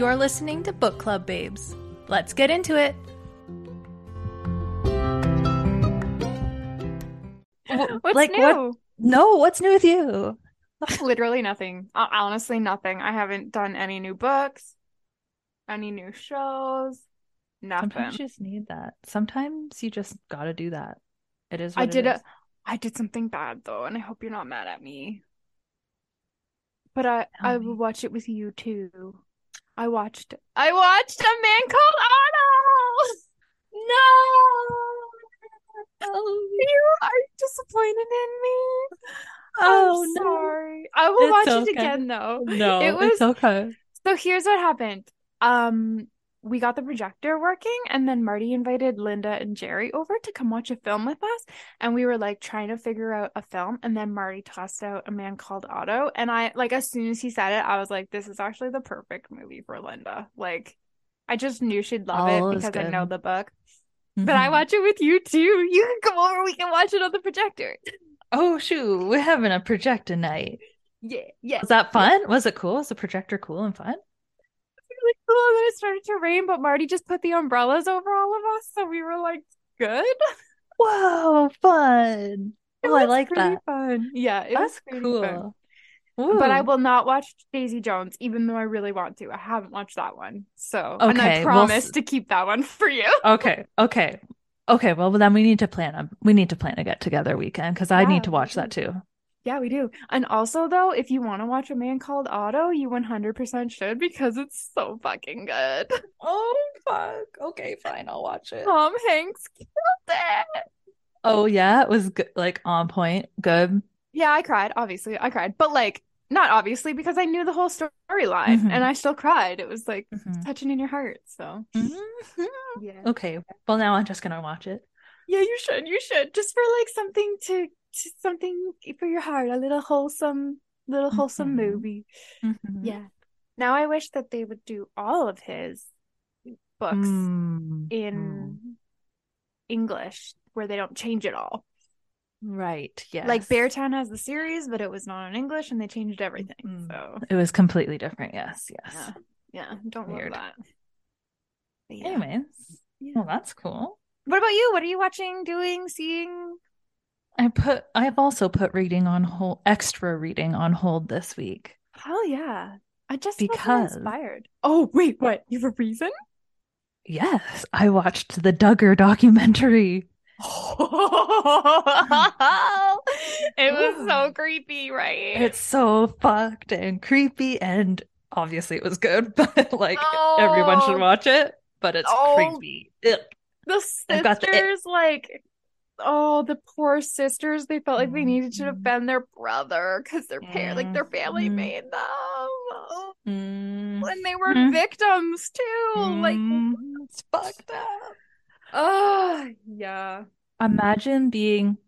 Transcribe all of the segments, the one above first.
You're listening to Book Club Babes. Let's get into it. What's like new? what? No, what's new with you? Literally nothing. Honestly, nothing. I haven't done any new books, any new shows, nothing. Sometimes you just need that. Sometimes you just gotta do that. It is. I what it did is. a, I did something bad though, and I hope you're not mad at me. But I Tell I me. will watch it with you too. I watched I watched a man called Otto. No, you are disappointed in me. Oh, I'm no. sorry. I will It's watch okay. it again though. No, it was okay. So here's what happened. Um, we got the projector working, and then Marty invited Linda and Jerry over to come watch a film with us. And we were like trying to figure out a film, and then Marty tossed out a man called Otto. And I like as soon as he said it, I was like, this is actually the perfect movie for Linda. Like, I just knew she'd love Oh, it because I know the book. But I Mhm. watch it with you too. You can come over, we can watch it on the projector. Oh shoot, we're having a projector night. Yeah, yeah. Was that fun? Was it cool? Was the projector cool and fun? Really cool. And then it started to rain, but Marty just put the umbrellas over all of us, so we were like, good. Whoa, fun! It Oh, I like pretty that. Fun. Yeah, it That's was cool. But I will not watch Daisy Jones, even though I really want to. I haven't watched that one, so and I Okay, well, promise to keep that one for you. Okay, okay, okay. Well, then we need to plan a we need to plan a get together weekend because I Yeah, need to watch that too. Yeah, we do. And also, though, if you want to watch A Man Called Otto, you 100% should because it's so fucking good. Oh fuck! Okay, fine. I'll watch it. Tom Hanks killed it. Oh yeah, it was good, like on point. Good. Yeah, I cried. Obviously, I cried, but like not obviously because I knew the whole storyline, Mhm. and I still cried. It was like Mhm. touching in your heart. So Mhm. yeah, Okay. Well, now I'm just gonna watch it. yeah, you should. You should just for like something to, to something for your heart, a little wholesome, little wholesome Mhm. movie. Mhm. Yeah. Now I wish that they would do all of his books Mm, in English, where they don't change it all. Right. mm. Yes. Like Beartown has the series, but it was not in English, and they changed everything. Mm. So It was completely different. Yes. Yes. yeah, yeah, don't Weird. love that. But yeah. Anyways, Yeah. well, that's cool. What about you? What are you watching, doing, seeing? I put. I've also put reading on hold. Extra reading on hold this week. Hell yeah. I just Because- inspired. Oh, wait, what? You have a reason? Yes, I watched the Duggar documentary. it was so creepy, right? It's so fucked and creepy, and obviously it was good, but like everyone should Oh. watch it. But it's Oh. creepy. Ugh. the I've the- sisters, like, oh, the poor sisters. They felt like they needed to Mhm. defend their brother because their parent, like their family, Mhm. made them. Oh, Mm. and they were Mhm. victims too. Like, Mm. it's fucked up. oh, yeah. Imagine being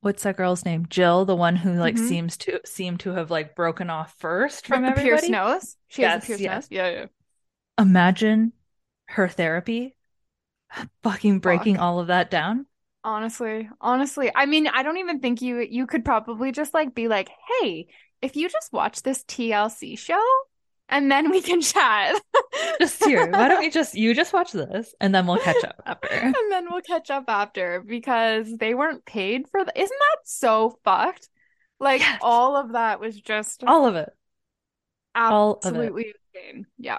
what's that girl's name? Jill, the one who like Mhm. seems to seem to have like broken off first From pierced everybody. nose. She has a pierced yes. nose. Yeah, yeah. Imagine her therapy fucking breaking Fuck. all of that down. Honestly, honestly, I mean, I don't even think you you could probably just like be like, "Hey, if you just watch this TLC show and then we can chat." Just here. Why don't we just you just watch this and then we'll catch up after. and then we'll catch up after because they weren't paid for the Isn't that so fucked? Like Yes. all of that was just All of it. all of it. absolutely insane. Yeah.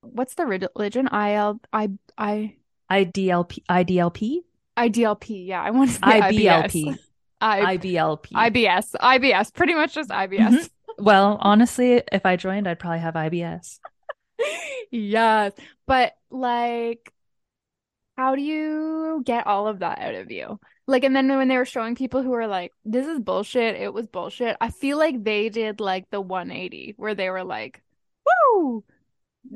What's the religion? IL I I IDLP IDLP? IDLP. Yeah, I want to say IBLP. I IBLP. IBS. IBS. Pretty much just IBS. Mhm. Well, honestly, if I joined, I'd probably have IBS. Yes. But like how do you get all of that out of you? Like and then when they were showing people who were like, this is bullshit, it was bullshit. I feel like they did like the 180 where they were like, woo.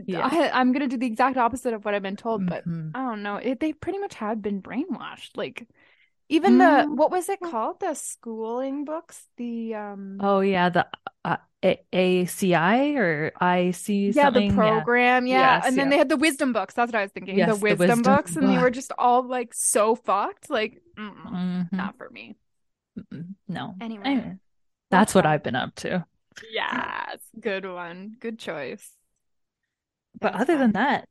Yeah. I, I'm gonna do the exact opposite of what I've been told, but Mhm. I don't know. It, they pretty much have been brainwashed. Like even the Mm. what was it called? The schooling books? The um Oh yeah, the uh, A- ACI or IC yeah, the program, yeah. Yes, And then yeah. they had the wisdom books. That's what I was thinking. Yes, the the wisdom, wisdom books, and they were just all like so fucked. Like, mm-mm, Mhm. not for me. No. Anyway. Anyway, that's what. I've been up to. Yes, good one. Good choice. But other than that,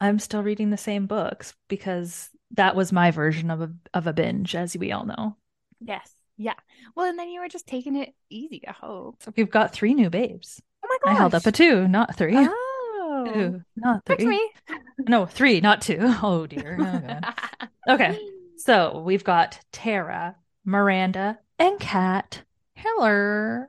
I'm still reading the same books because that was my version of a of a binge, as we all know. Yes, yeah. Well, and then you were just taking it easy. I hope. So we've got three new babes. Oh my gosh. I held up a two, not three. Oh, Two, not three. me. No, three, not two. Oh dear. Oh, Okay. So we've got Tara, Miranda, and Kat. Hello.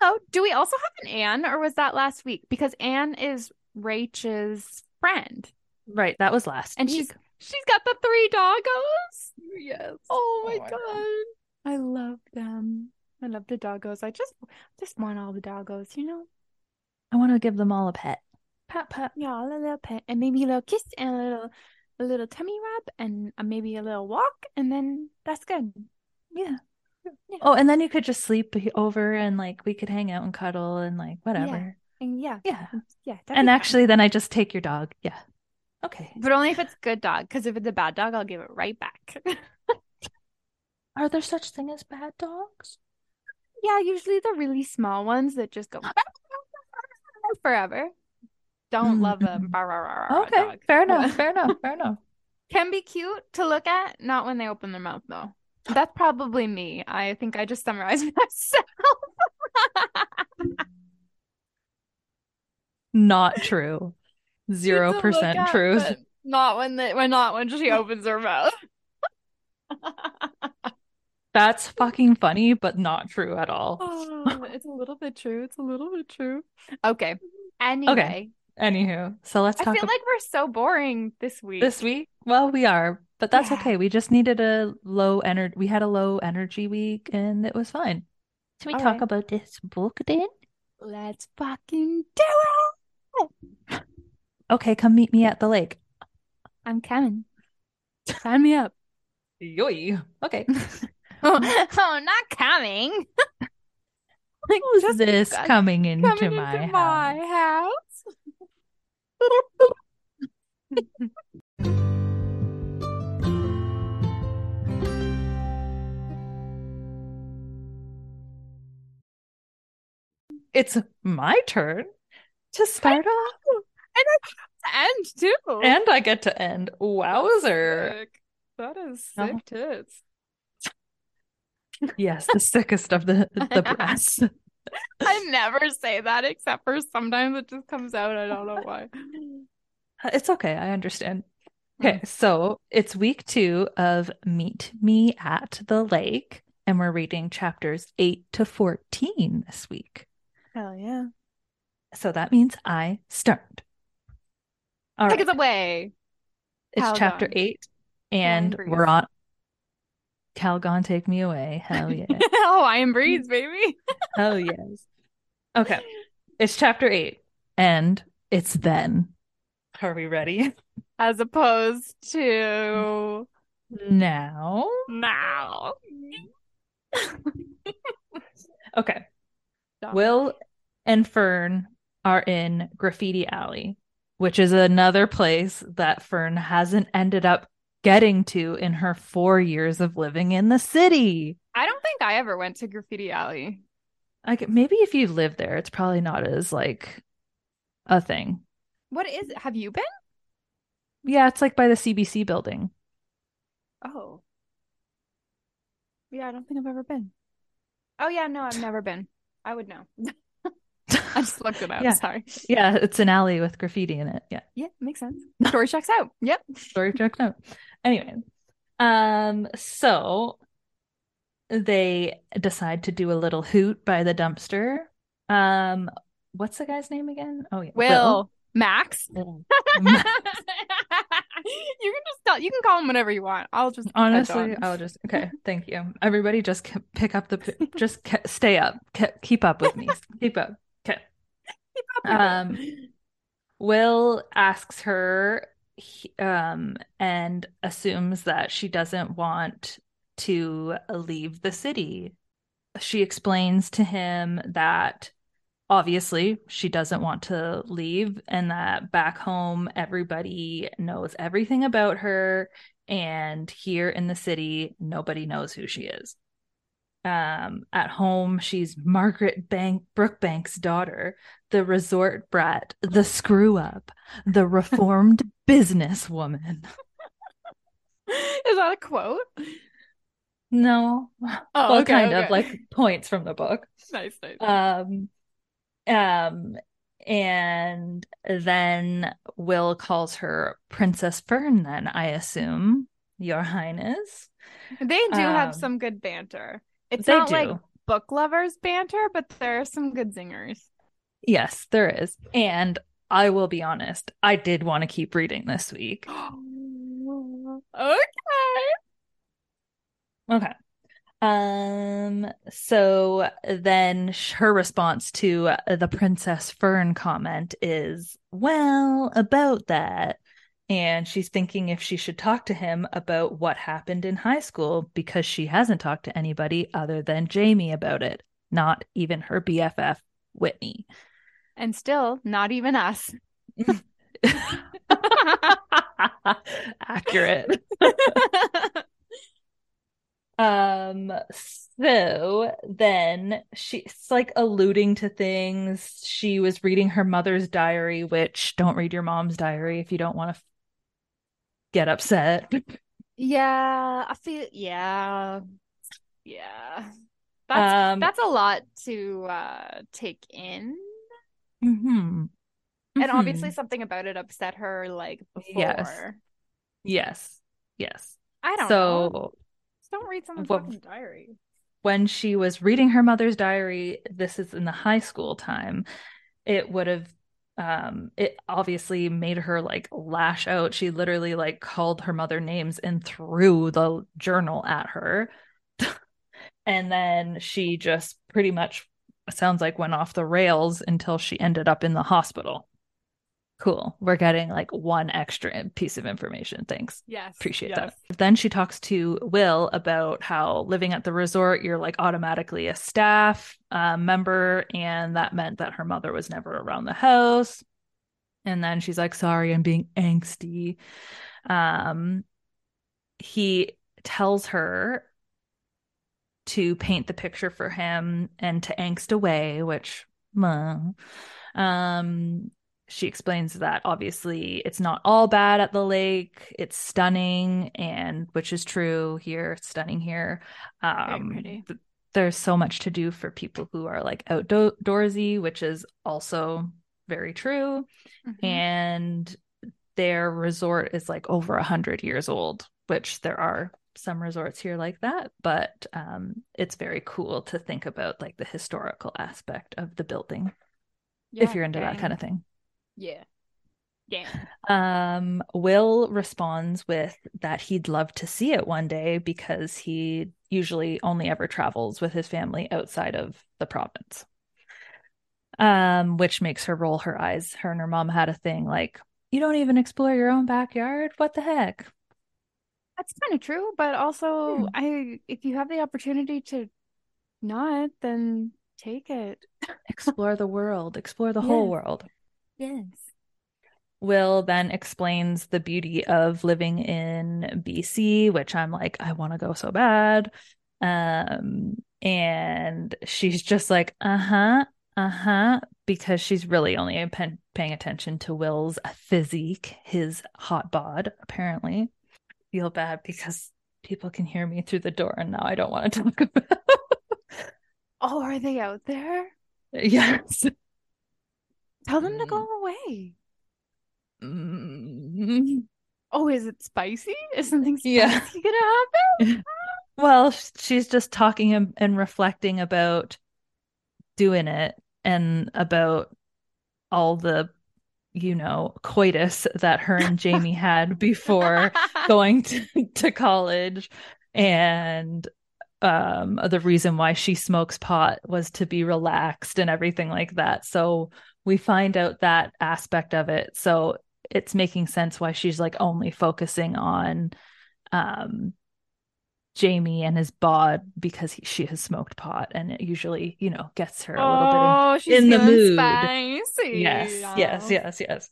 Oh, do we also have an Anne, or was that last week? Because Anne is Rachel's friend, Right, that was last and week. she's she's got the three doggos. yes. Oh my my god. God. I love them. I love the doggos. I just just want all the doggos, you know? I want to give them all a pet. Pet pet. Yeah, a little pet and maybe a little kiss and a little a little tummy rub and uh, maybe a little walk and then that's good. Yeah. Yeah. Oh, and then you could just sleep over and like we could hang out and cuddle and like whatever. And yeah. Yeah. Yeah. And be fun. actually, then I just take your dog. Yeah. Okay. but only if it's good dog, because if it's a bad dog, I'll give it right back. Are there such thing as bad dogs? yeah, usually the really small ones that just go forever. Don't love them. Mm-hmm. Okay. Fair enough. Fair enough. Fair enough. Can be cute to look at, not when they open their mouth though. That's probably me. I think I just summarized myself. Not true. Zero Cute to look percent at, truth. Not when they, when not when she opens her mouth. That's fucking funny, but not true at all. Oh, it's a little bit true. It's a little bit true. Okay. Anyway, Anywho, so let's I feel about like we're so boring this week. this week. Well, we are, but that's Yeah. okay. We just needed a low energy. We had a low energy week, and it was fine. Can we All talk right. about this book then? Let's fucking do it. Okay, come meet me at the lake. I'm coming. Sign me up. Yoy. Okay. Oh, oh, not coming. like Who's this coming coming into into my my house? house. It's my turn to start off, and I to end too. and I get to end. Wowzer. That is Oh. sick tits. Yes, the sickest of the the breasts. I never say that except for sometimes it just comes out. I don't know why. Uh, it's okay. I understand. Hmm. Okay, so it's week two of Meet Me at the Lake, and we're reading chapters 8 to 14 this week. Hell yeah. So that means I start. All Take right, us away. it's chapter 8, and we're on. Calgon, take me away. Hell yeah. Oh, Hawaiian breeze, baby. Hell yes. Okay, it's chapter 8, and it's then. Are we ready? As opposed to Now. now. Okay. Stop. Will and Fern are in Graffiti Alley, which is another place that Fern hasn't ended up getting to in her four years of living in the city. I don't think I ever went to Graffiti Alley. Like maybe if you live there, it's probably not as like a thing. What is it? Have you been? Yeah, it's like by the CBC building. Oh. Yeah, I don't think I've ever been. Oh yeah, no, I've never been. I would know. I just looked it up. Yeah. Sorry. Yeah, it's an alley with graffiti in it. Yeah. Yeah, makes sense. Story checks out. Yep. story checks out. Anyway, um, so they decide to do a little hoot by the dumpster. Um, what's the guy's name again? Oh yeah, Will. Max. Will. you can just tell you can call him whatever you want. I'll just Honestly. I'll just okay. Thank you, everybody. Just pick up the, just stay up, keep up with me, keep up. Okay. Keep up with it. Um, Will asks her um, and assumes that she doesn't want to leave the city. She explains to him that obviously she doesn't want to leave and that back home everybody knows everything about her and here in the city nobody knows who she is. Um, at home, she's Margaret Bank Brookbank's daughter, the resort brat, the screw up, the reformed businesswoman. Is that a quote? No, Oh, well, okay, kind of like points from the book. nice, nice. Um, um, and then Will calls her Princess Fern. Then I assume, Your Highness. they do have um, some good banter. It's they not like book lovers banter, but there are some good zingers. Yes, there is. And I will be honest, I did want to keep reading this week. okay. Okay. Um, so then her response to the Princess Fern comment is, well, about that. And she's thinking if she should talk to him about what happened in high school because she hasn't talked to anybody other than Jamie about it, not even her BFF, Whitney. And still, not even us. Accurate. Um, so then she's like alluding to things. She was reading her mother's diary, which don't read your mom's diary if you don't want to get upset. yeah, I feel yeah. Yeah. That's Um, that's a lot to uh take in. mhm. And obviously Mhm. something about it upset her like before. Yes. yes, yes. I don't so know. Just don't read someone's What- fucking diary. when she was reading her mother's diary, this is in the high school time, it would have um it obviously made her like lash out. She literally like called her mother names and threw the journal at her. and then she just pretty much sounds like went off the rails until she ended up in the hospital. Cool. We're getting like one extra piece of information. Thanks. Yes. Appreciate yes. that. Then she talks to Will about how living at the resort, you're like automatically a staff uh, member, and that meant that her mother was never around the house. And then she's like, "Sorry, I'm being angsty." Um, he tells her to paint the picture for him and to angst away, which, um, she explains that obviously it's not all bad at the lake. It's stunning, and which is true here. It's stunning here. Um, th- there's so much to do for people who are like outdoorsy, which is also very true. Mhm. And their resort is like over a hundred years old, which there are some resorts here like that, but um, it's very cool to think about like the historical aspect of the building if you're into that kind of thing. Yeah. Yeah. Um, Will responds with that he'd love to see it one day because he usually only ever travels with his family outside of the province. Um, which makes her roll her eyes. Her and her mom had a thing like, you don't even explore your own backyard? What the heck? That's kind of true, but also Hmm. I if you have the opportunity to not, then take it. explore the world, explore the whole world. Yes. Will then explains the beauty of living in BC, which I'm like, I want to go so bad. Um, and she's just like, uh huh, uh huh, because she's really only pen- paying attention to Will's physique, his hot bod, apparently. Feel bad because people can hear me through the door, and now I don't want to talk about. Oh, are they out there? yes. Tell them to Mm. go away. Mm. Oh, is it spicy? Is something spicy Yeah. gonna happen? Well, she's just talking and, and reflecting about doing it and about all the, you know, coitus that her and Jamie had before going to, to college. And um, the reason why she smokes pot was to be relaxed and everything like that. So we find out that aspect of it. So it's making sense why she's like only focusing on um Jamie and his bod because he, she has smoked pot and it usually, you know, gets her a little bit in oh, she's in the mood. spicy. Yes, yes, Oh. yes, yes.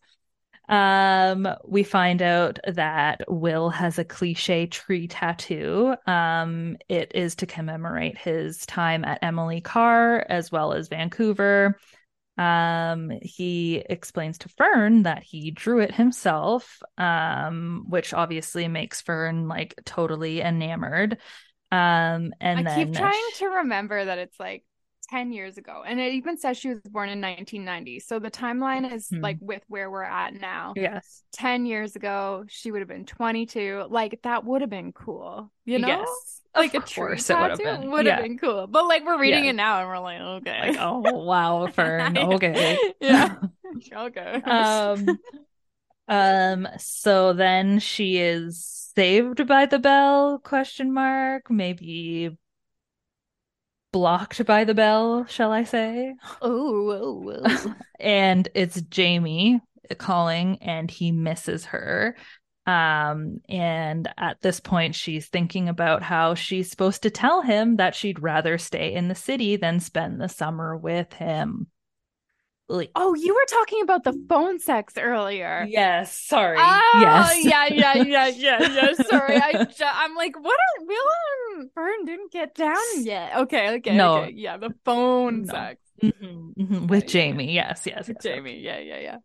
Um, we find out that Will has a cliche tree tattoo. Um, it is to commemorate his time at Emily Carr as well as Vancouver. Um, he explains to Fern that he drew it himself, um, which obviously makes Fern like totally enamored. Um, and I then keep trying to remember that it's like 10 years ago. And it even says she was born in 1990. So the timeline is Hmm. like with where we're at now. yes, 10 years ago, she would have been 22. Like that would have been cool. You know? Yes, Like of a tree course it would have tattoo been. would have been cool. But like we're reading Yeah. it now and we're like, okay. like oh wow, Fern, okay. Yeah. okay. um um so then she is saved by the bell question mark maybe blocked by the bell shall i say. Oh, and it's jamie calling and he misses her. Um and at this point she's thinking about how she's supposed to tell him that she'd rather stay in the city than spend the summer with him Like, Oh, you were talking about the phone sex earlier. yes sorry Oh, yes yeah, yeah, yeah, yeah, yeah. Sorry, I ju- I'm like, what are Will and Fern didn't get down yet? Okay, okay, No. okay. Yeah, the phone No. sex. Mhm, mhm, with Yeah, yeah, Jamie. Yes, yes, yes. Jamie, yeah, yeah, yeah.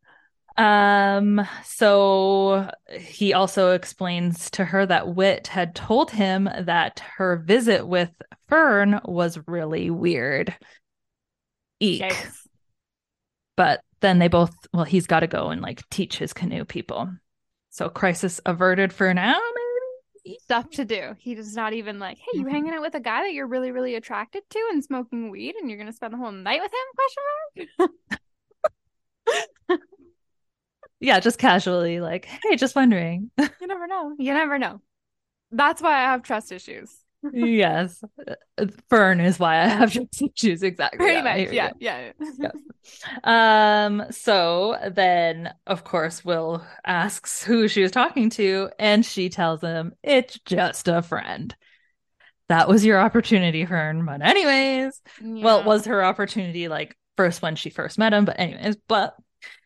Um, so he also explains to her that Whit had told him that her visit with Fern was really weird. Eek. Yikes. But then they both, well, he's got to go and like teach his canoe people. So crisis averted for now, maybe? Stuff to do. He does not even like, hey, you Mhm. hanging out with a guy that you're really, really attracted to and smoking weed, and you're gonna spend the whole night with him? Question mark. Yeah, just casually, like, hey, just wondering. You never know. You never know. That's why I have trust issues. Yes. Fern is why I have issues. Exactly. Pretty Yeah, much. hear Yeah, you. yeah. Um, so then of course Will asks who she was talking to, and she tells him it's just a friend. That was your opportunity, Fern. But anyways, well, it was her opportunity like first when she first met him, but anyways, but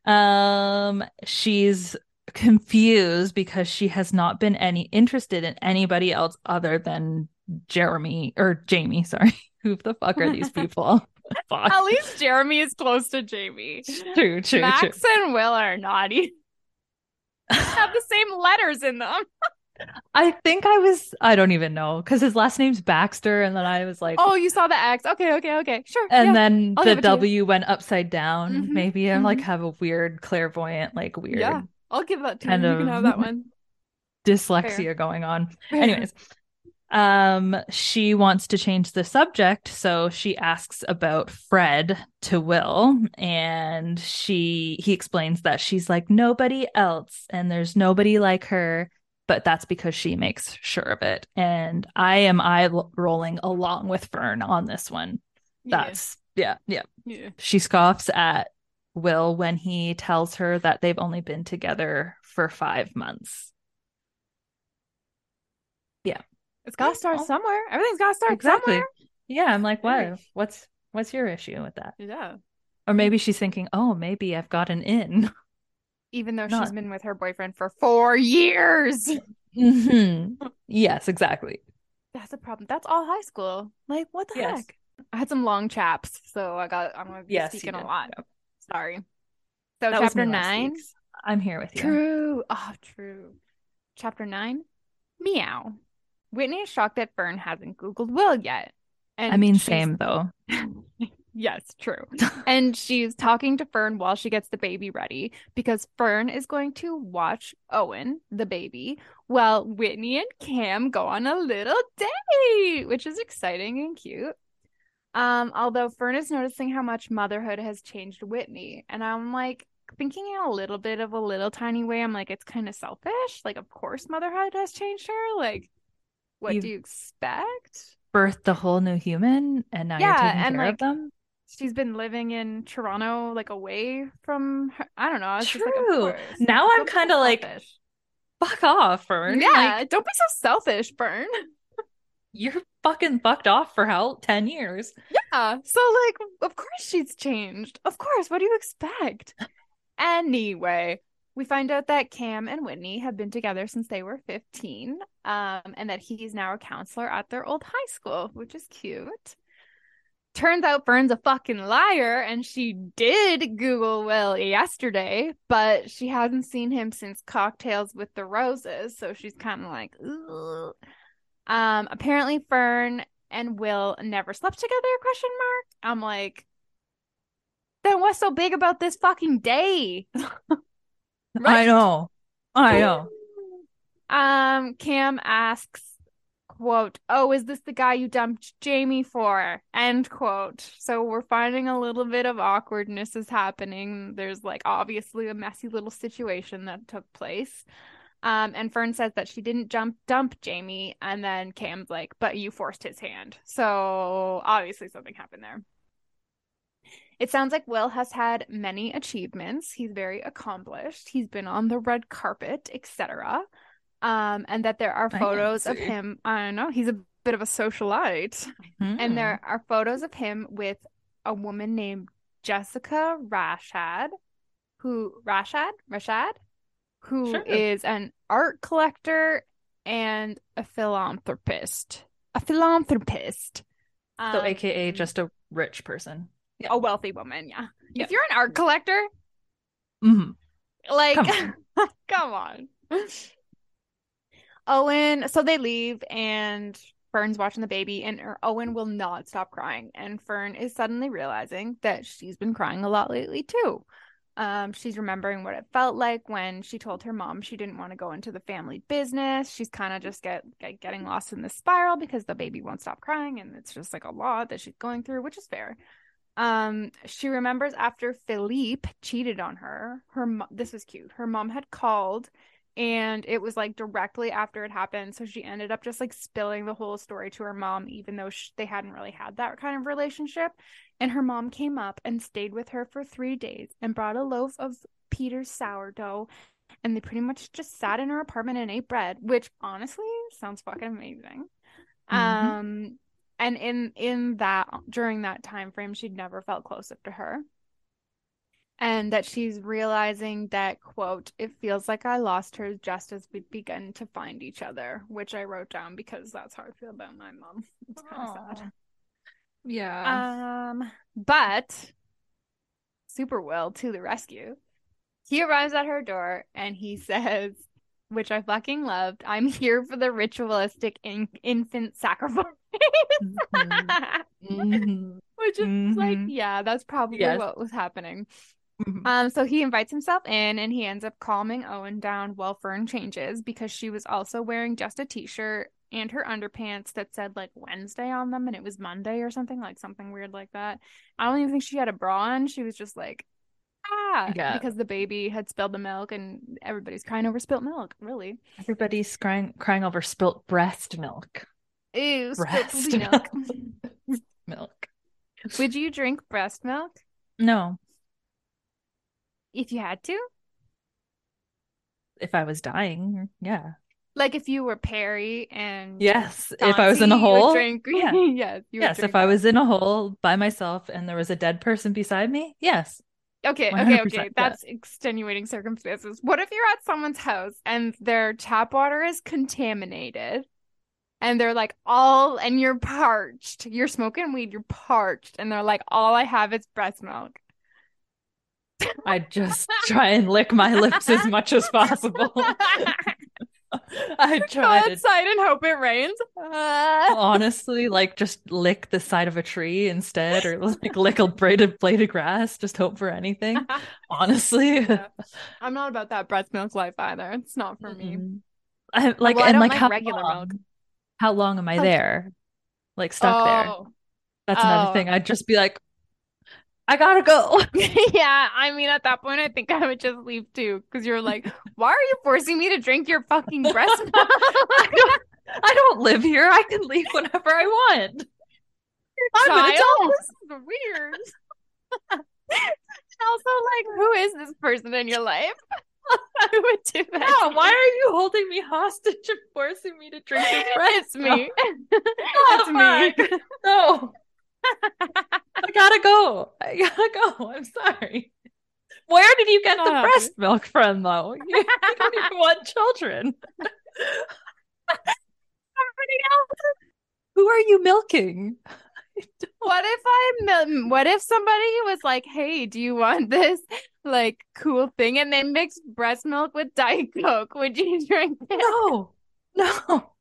um she's confused because she has not been any interested in anybody else other than Jeremy or Jamie, sorry. Who the fuck are these people? Fuck. At least Jeremy is close to Jamie. True, true, true. Max and Will are naughty. Have the same letters in them. I think I was I don't even know because his last name's Baxter, and then I was like, Oh, you saw the X. Okay, okay, okay. Sure. and yeah. then I'll the. W went upside down. Mhm, Maybe I like have a weird clairvoyant, like weird Yeah. I'll give that to you. You can have that one. dyslexia going on. Anyways, um, she wants to change the subject, so she asks about Fred to Will, and she he explains that she's like nobody else, and there's nobody like her, but that's because she makes sure of it. And I am eye rolling along with Fern on this one. That's yeah, yeah. yeah. yeah. She scoffs at Will when he tells her that they've only been together for five months. It's got to start Oh. somewhere. Everything's got to start Exactly. somewhere. Yeah, I'm like, what? What's what's your issue with that? Yeah. Or maybe she's thinking, oh, maybe I've got an in. Even though she's been with her boyfriend for four years. Mhm. Yes, exactly. That's a problem. That's all high school. Like, what the Yes. heck? I had some long chaps, so I got I'm gonna be Yes, speaking a lot. Yep. Sorry. So That chapter nine. I'm here with you. True. Oh, true. Chapter nine. Meow. Whitney is shocked that Fern hasn't Googled Will yet. And I mean, she's- same though. Yes, true. and she's talking to Fern while she gets the baby ready because Fern is going to watch Owen, the baby, while Whitney and Cam go on a little date, which is exciting and cute. Um, although Fern is noticing how much motherhood has changed Whitney, and I'm like thinking in a little bit of a little tiny way, I'm like, it's kind of selfish. Like, of course, motherhood has changed her. Like, what You've- do you expect? Birthed a whole new human, and now Yeah, you're taking and, care like, of them. she's been living in Toronto, like away from her. I don't know. It's just like, True. Now Don't I'm kinda like. Fuck off, Fern. yeah, Like, don't be so selfish, Fern. you're fucking fucked off for how ten years. Yeah. So, like, of course she's changed. Of course. What do you expect? Anyway, we find out that Cam and Whitney have been together since they were 15, um, and that he's now a counselor at their old high school, which is cute. Turns out Fern's a fucking liar, and she did Google Will yesterday, but she hasn't seen him since Cocktails with the Roses, so she's kind of like, Ugh. Um, apparently Fern and Will never slept together, question mark. I'm like, then what's so big about this fucking day? I know. I know. Um, Cam asks, quote, Oh, is this the guy you dumped Jamie for? End quote. So we're finding a little bit of awkwardness is happening. There's like obviously a messy little situation that took place. Um, and Fern says that she didn't jump dump Jamie, and then Cam's like, but you forced his hand. So obviously something happened there. It sounds like Will has had many achievements. He's very accomplished. He's been on the red carpet, etc. Um, and that there are photos of him. I don't know. He's a bit of a socialite. And Mm. there are photos of him with a woman named Jessica Rashad, who Rashad Rashad, who is Sure. an art collector and a philanthropist. A philanthropist. So, Um, AKA just a rich person. A wealthy woman, yeah. Yeah. If you're an art collector, hmm like Come come on. Owen, so they leave and Fern's watching the baby and er- Owen will not stop crying and Fern is suddenly realizing that she's been crying a lot lately too. Um, she's remembering what it felt like when she told her mom she didn't want to go into the family business. She's kind of just get, get getting lost in the spiral because the baby won't stop crying and it's just like a lot that she's going through, which is fair. Um, she remembers after Philippe cheated on her, her mo- this was cute. Her mom had called and it was like directly after it happened, so she ended up just like spilling the whole story to her mom even though sh- they hadn't really had that kind of relationship. And her mom came up and stayed with her for 3 days and brought a loaf of Peter's sourdough and they pretty much just sat in her apartment and ate bread, which honestly sounds fucking amazing. Mhm. Um and in in that during that time frame she'd never felt closer to her. And that she's realizing that quote it feels like i lost her just as we'd begun to find each other which i wrote down because that's how i feel about my mom. It's kind of sad. Yeah. um but super will to the rescue. He arrives at her door and he says which i fucking loved i'm here for the ritualistic in- infant sacrifice Mhm. Which is like, Mhm. yeah, that's probably Yes. what was happening. Mhm. Um, so he invites himself in and he ends up calming Owen down while Fern changes because she was also wearing just a t-shirt and her underpants that said like Wednesday on them and it was Monday or something, like something weird like that. I don't even think she had a bra on. She was just like, ah, Yeah. because the baby had spilled the milk and everybody's crying over spilt milk, really. Everybody's crying crying over spilt breast milk. Ew, Breast milk. Milk. Would you drink breast milk No, if you had to? if I was dying, yeah. Like if you were Perry and Yes, if I was in a Chauncey, you would hole. drink- yeah. yes, Yes, if I was in a hole by myself and there was a dead person beside me, yes. Okay, okay, okay. That's extenuating circumstances. What if you're at someone's house and their tap water is contaminated and they're like, all, and you're parched. You're smoking weed, you're parched. And they're like, all I have is breast milk. I just try and lick my lips as much as possible. I Go try to outside and hope it rains. honestly like just lick the side of a tree instead or like lick a braided blade of grass, just hope for anything. Honestly. Yeah. I'm not about that breast milk life either. It's not for me. Mhm. I, like Well, and like, like regular long? milk. How long am I there? Like stuck there. Oh. That's another Oh. thing. I'd just be like, I gotta go. yeah, I mean, at that point, I think I would just leave too, because you're like, why are you forcing me to drink your fucking breast milk? I don't, I don't live here. I can leave whenever I want. I'm an Child? adult. This is weird. also, like, who is this person in your life? who would do that? Yeah, why are you holding me hostage and forcing me to drink your breast It's me. milk? it's me. No. Oh, I gotta go. I gotta go. I'm sorry. Where did you get the breast milk from, though? You, you don't even want children. Who are you milking? What if I what if somebody was like, "Hey, do you want this like cool thing?" and they mixed breast milk with Diet Coke? Would you drink it? No, no,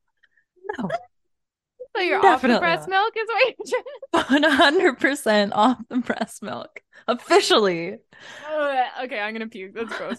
no. So you're off the breast not. milk is what you're One hundred percent off the breast milk officially. Ugh, okay, I'm gonna puke. That's gross.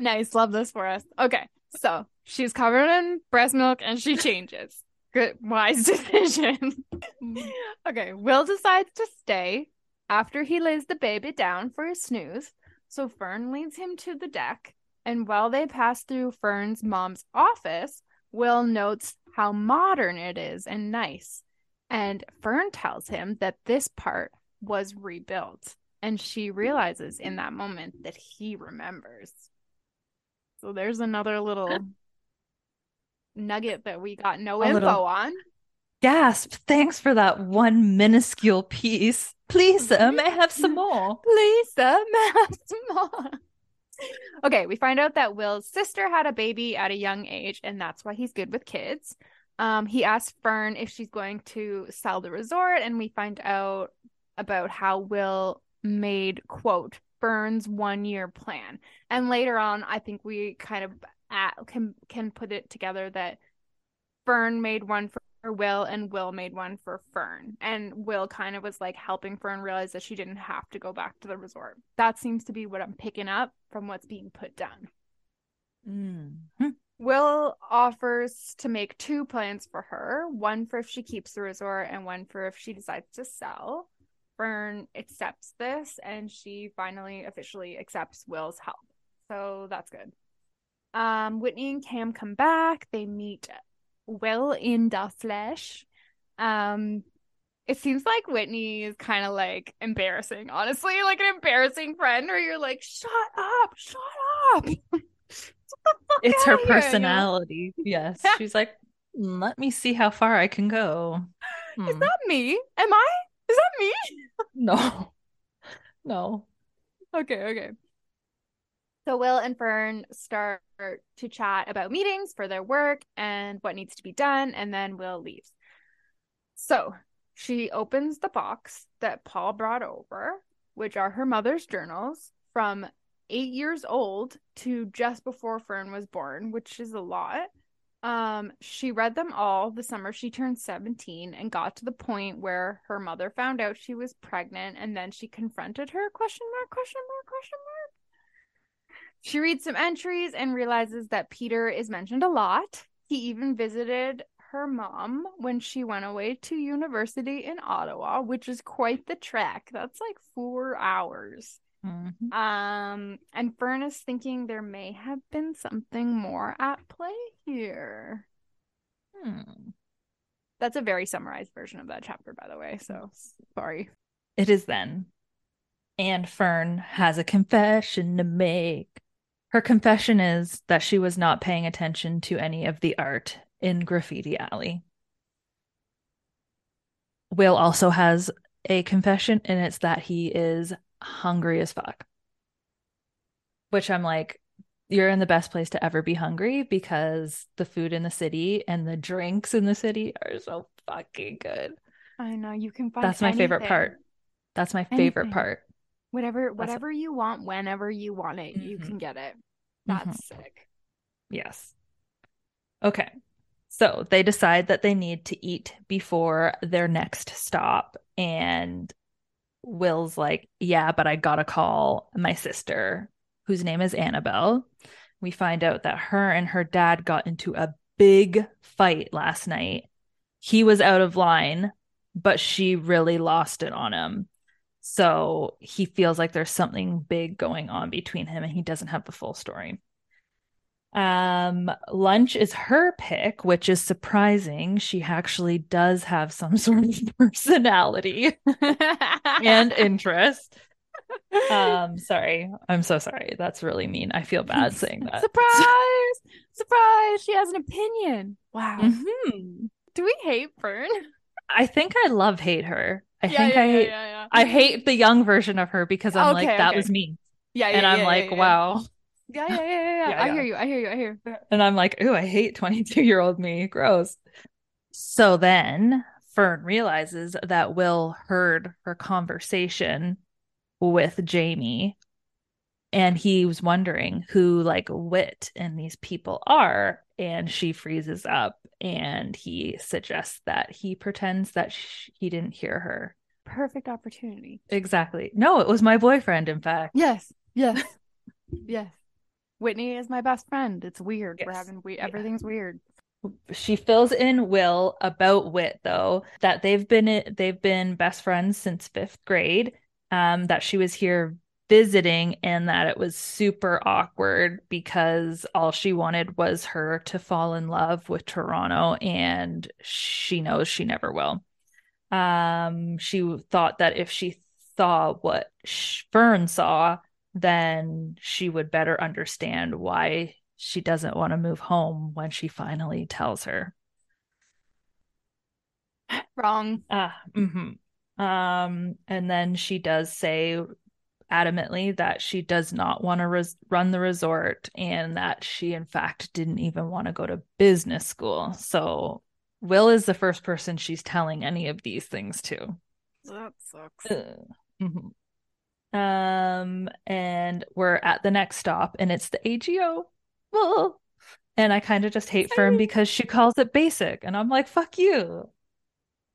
nice, love this for us. Okay, so she's covered in breast milk and she changes. Good, wise decision. Mm. okay, Will decides to stay after he lays the baby down for a snooze. So Fern leads him to the deck, and while they pass through Fern's mom's office, Will notes how modern it is and nice. And Fern tells him that this part was rebuilt. And she realizes in that moment that he remembers. So there's another little nugget that we got no A info little- on. Gasp! Thanks for that one minuscule piece. Please, sir, may I have some more? Lisa, I have some more. Okay, we find out that Will's sister had a baby at a young age, and that's why he's good with kids. Um, he asks Fern if she's going to sell the resort, and we find out about how Will made quote Fern's one year plan. And later on, I think we kind of at, can can put it together that Fern made one for Will and Will made one for Fern. And Will kind of was like helping Fern realize that she didn't have to go back to the resort. That seems to be what I'm picking up from what's being put down. Mhm. Will offers to make two plans for her one for if she keeps the resort, and one for if she decides to sell. Fern accepts this, and she finally officially accepts Will's help. So that's good. Um, Whitney and Cam come back. They meet Will in the flesh. Um, it seems like Whitney is kind of like embarrassing, honestly, like an embarrassing friend where you're like, shut up, shut up. Get the fuck It's her outta here, personality. Yes. She's like, "Mm, let me see how far I can go. Is Hmm. that me? Am I? Is that me? No. No. Okay, okay. So Will and Fern start to chat about meetings for their work and what needs to be done, and then Will leaves. So she opens the box that Paul brought over, which are her mother's journals from eight years old to just before Fern was born, which is a lot. Um, she read them all the summer she turned 17 and got to the point where her mother found out she was pregnant and then she confronted her question mark question mark question mark. She reads some entries and realizes that Peter is mentioned a lot. He even visited her mom when she went away to university in Ottawa, which is quite the trek. That's like 4 hours. Mhm. Um, and Fern is thinking there may have been something more at play here. Hmm. That's a very summarized version of that chapter, by the way. So sorry. It is then. And Fern has a confession to make. Her confession is that she was not paying attention to any of the art in Graffiti Alley. Will also has a confession, and it's that he is hungry as fuck. Which I'm like, you're in the best place to ever be hungry because the food in the city and the drinks in the city are so fucking good. I know you can find. That's my favorite part. That's my favorite Anything. part. Whatever, That's- whatever you want, whenever you want it, you Mhm. can get it. That's sick. Yes. Okay. So they decide that they need to eat before their next stop. And Will's like, Yeah, but I gotta call my sister, whose name is Annabelle. We find out that her and her dad got into a big fight last night. He was out of line, but she really lost it on him. So he feels like there's something big going on between him and he doesn't have the full story. Um, lunch is her pick, which is surprising. She actually does have some sort of personality and interest. Um, sorry. I'm so sorry. That's really mean. I feel bad saying that. surprise, surprise! She has an opinion. Wow. Mhm. Do we hate Fern? I think I love hate her. I Yeah, think yeah, I hate yeah. I hate the young version of her because I'm like that okay. was me. Yeah, yeah, and I'm like, wow. Yeah, yeah, yeah, yeah. yeah. I yeah. hear you. I hear you. I hear. you. And I'm like, ooh, I hate 22 year old me. Gross. So then Fern realizes that Will heard her conversation with Jamie and he was wondering who like Whit and these people are. And she freezes up and he suggests that he pretends that sh- he didn't hear her. Perfect opportunity. Exactly. No, it was my boyfriend, in fact. Yes. Yes. yes. Whitney is my best friend. It's weird. We're having we Yeah. everything's weird. she fills in Will about Whit though that they've been they've been best friends since fifth grade. Um, that she was here visiting and that it was super awkward because all she wanted was her to fall in love with Toronto and she knows she never will. Um, she thought that if she saw what Fern saw, then she would better understand why she doesn't want to move home when she finally tells her. Wrong. Ah, mhm. Um, and then she does say adamantly that she does not want to res- run the resort and that she, in fact, didn't even want to go to business school. So Will is the first person she's telling any of these things to. That sucks. Ugh. Mhm. Um, and we're at the next stop, and it's the AGO. Ugh. And I kind of just hate Fern because she calls it basic, and I'm like, fuck you.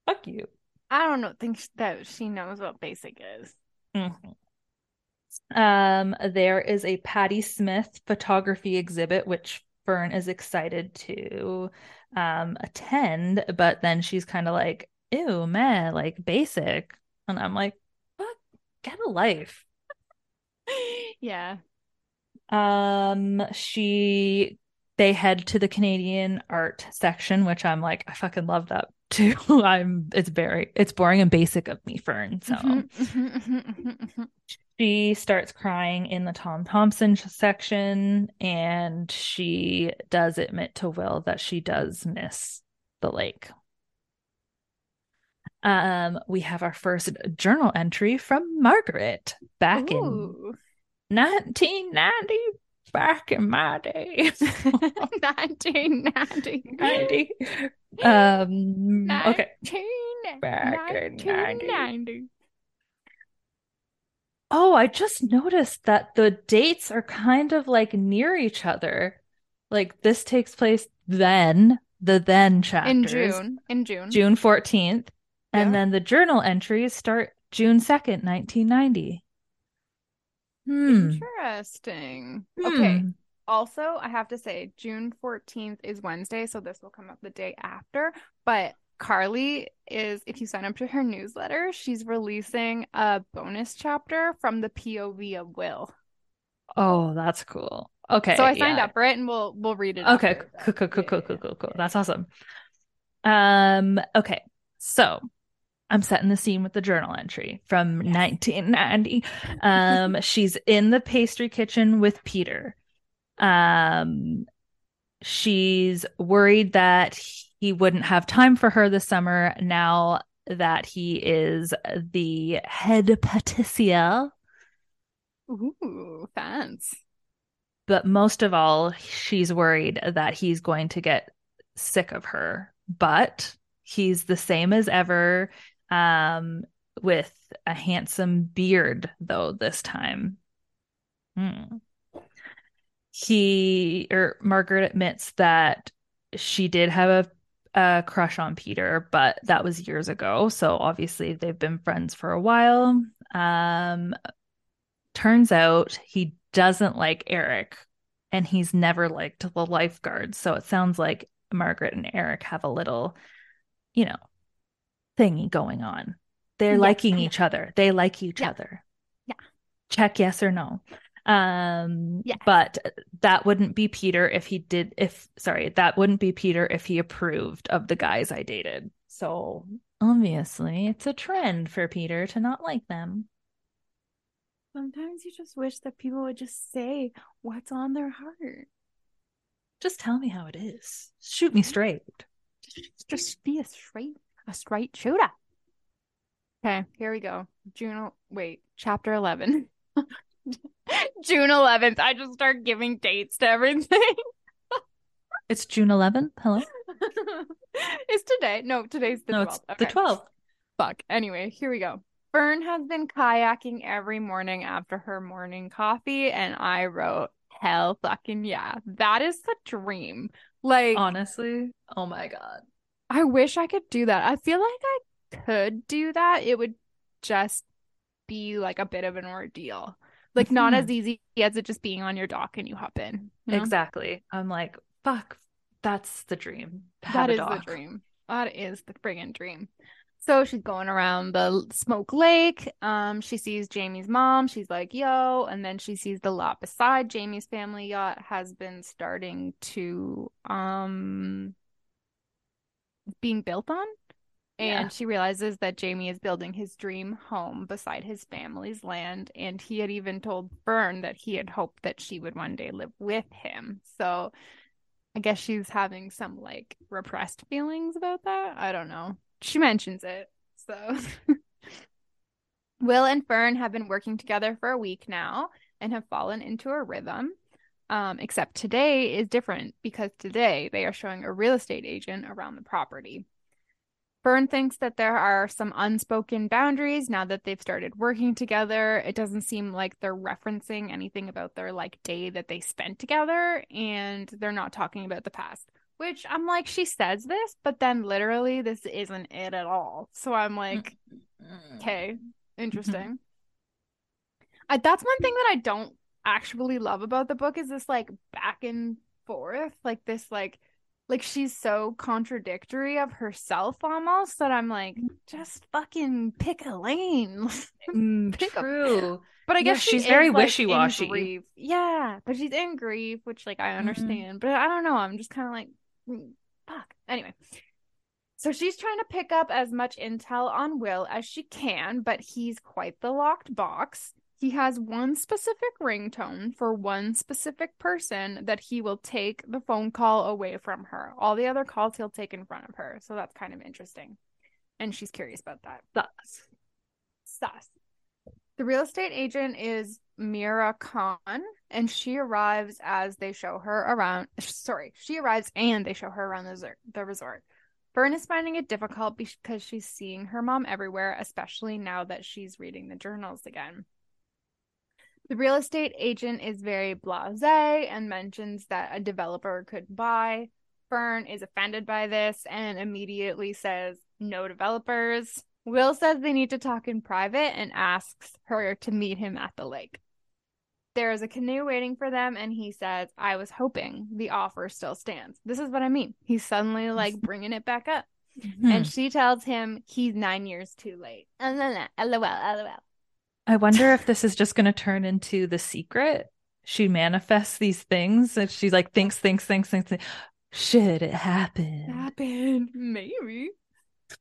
Fuck you. I don't know. Think that she knows what basic is. Mhm. Um, there is a Patti Smith photography exhibit, which Fern is excited to um attend, but then she's kind of like, ew, man, like basic. And I'm like, get a life. yeah. Um, she they head to the Canadian art section, which I'm like, I fucking love that too. I'm it's very it's boring and basic of me, Fern. So Mhm, mhm, mhm, mhm, mhm. she starts crying in the Tom Thomson section, and she does admit to Will that she does miss the lake. Um, we have our first journal entry from Margaret back in 1990, back in my day. 1990. 90. Um, okay. Back in 1990. Oh, I just noticed that the dates are kind of like near each other. Like this takes place then, the then chapters, In June. In June. June 14th, and Yeah. then the journal entries start June 2nd, 1990. Hmm. Interesting. Okay. Hmm. Also, I have to say, June 14th is Wednesday, so this will come up the day after. But Carley is, if you sign up to her newsletter, she's releasing a bonus chapter from the POV of Will. Oh, that's cool. Okay. So I signed yeah. up for it and we'll we'll read it. Okay, cool, cool, cool, cool, cool, cool, cool. That's awesome. Um, okay. So I'm setting the scene with the journal entry from Yes. 1990. Um, she's in the pastry kitchen with Peter. Um, she's worried that he wouldn't have time for her this summer now that he is the head patissier. Ooh, fans. But most of all, she's worried that he's going to get sick of her. But he's the same as ever, um, with a handsome beard, though, this time. Hmm. He or Margaret admits that she did have a, a crush on Peter, but that was years ago. So obviously they've been friends for a while. Um, turns out he doesn't like Eric and he's never liked the lifeguard. So it sounds like Margaret and Eric have a little, you know, thingy going on. They're Yeah. liking each other. They like each Yeah. other. Yeah. Check yes or no. Um Yes. but that wouldn't be Peter if he did if sorry, that wouldn't be Peter if he approved of the guys I dated. So obviously it's a trend for Peter to not like them. Sometimes you just wish that people would just say what's on their heart. Just tell me how it is. Shoot me straight. Just, just be a straight, a straight shooter. Okay, here we go. June. Wait, chapter eleven. June eleventh. I just start giving dates to everything. It's June 11th. Hello. it's today. No, today's the no, 12th. it's the 12th. Fuck. Anyway, here we go. Fern has been kayaking every morning after her morning coffee, and I wrote, hell fucking yeah. That is the dream. Like, Honestly. Oh my god. I wish I could do that. I feel like I could do that. It would just be like a bit of an ordeal. Like, not Mhm. as easy as it just being on your dock and you hop in. you know? Exactly. I'm like, fuck. That's the dream. That have a is the dream. That is the friggin' dream. So she's going around the Smoke Lake. Um, she sees Jamie's mom. She's like, "Yo," and then she sees the lot beside Jamie's family yacht has been starting to um being built on. And Yeah. she realizes that Jamie is building his dream home beside his family's land. And he had even told Fern that he had hoped that she would one day live with him. So I guess she's having some like repressed feelings about that. I don't know. She mentions it. So Will and Fern have been working together for a week now and have fallen into a rhythm. Um, except today is different because today they are showing a real estate agent around the property. Fern thinks that there are some unspoken boundaries now that they've started working together. It doesn't seem like they're referencing anything about their like day that they spent together and they're not talking about the past. Which I'm like, she says this, but then literally this isn't it at all. So I'm like, okay, interesting. I, that's one thing that I don't actually love about the book is this like back and forth, like this like like she's so contradictory of herself almost that I'm like, just fucking pick a lane. Mm, Pick true. But I Yeah, guess she she's very like, wishy-washy. grief. Yeah, but she's in grief, which like I Mhm. understand. But I don't know. I'm just kind of like, mm, fuck. Anyway, so she's trying to pick up as much intel on Will as she can, but he's quite the locked box. He has one specific ringtone for one specific person that he will take the phone call away from her. All the other calls he'll take in front of her. So that's kind of interesting. And she's curious about that. Sus. Sus. The real estate agent is Mira Khan, and she arrives as they show her around. Sorry, she arrives and they show her around the resort. The resort. Fern is finding it difficult because she's seeing her mom everywhere, especially now that she's reading the journals again. The real estate agent is very blasé and mentions that a developer could buy. Fern is offended by this and immediately says, No developers. Will says they need to talk in private and asks her to meet him at the lake. There is a canoe waiting for them, and he says, I was hoping the offer still stands. This is what I mean. He's suddenly like bringing it back up. Hmm. And she tells him he's nine years too late. And lol, lol. I wonder if this is just going to turn into the secret. She manifests these things and she like thinks, thinks, thinks, thinks. thinks. Should it happen? happened. Maybe.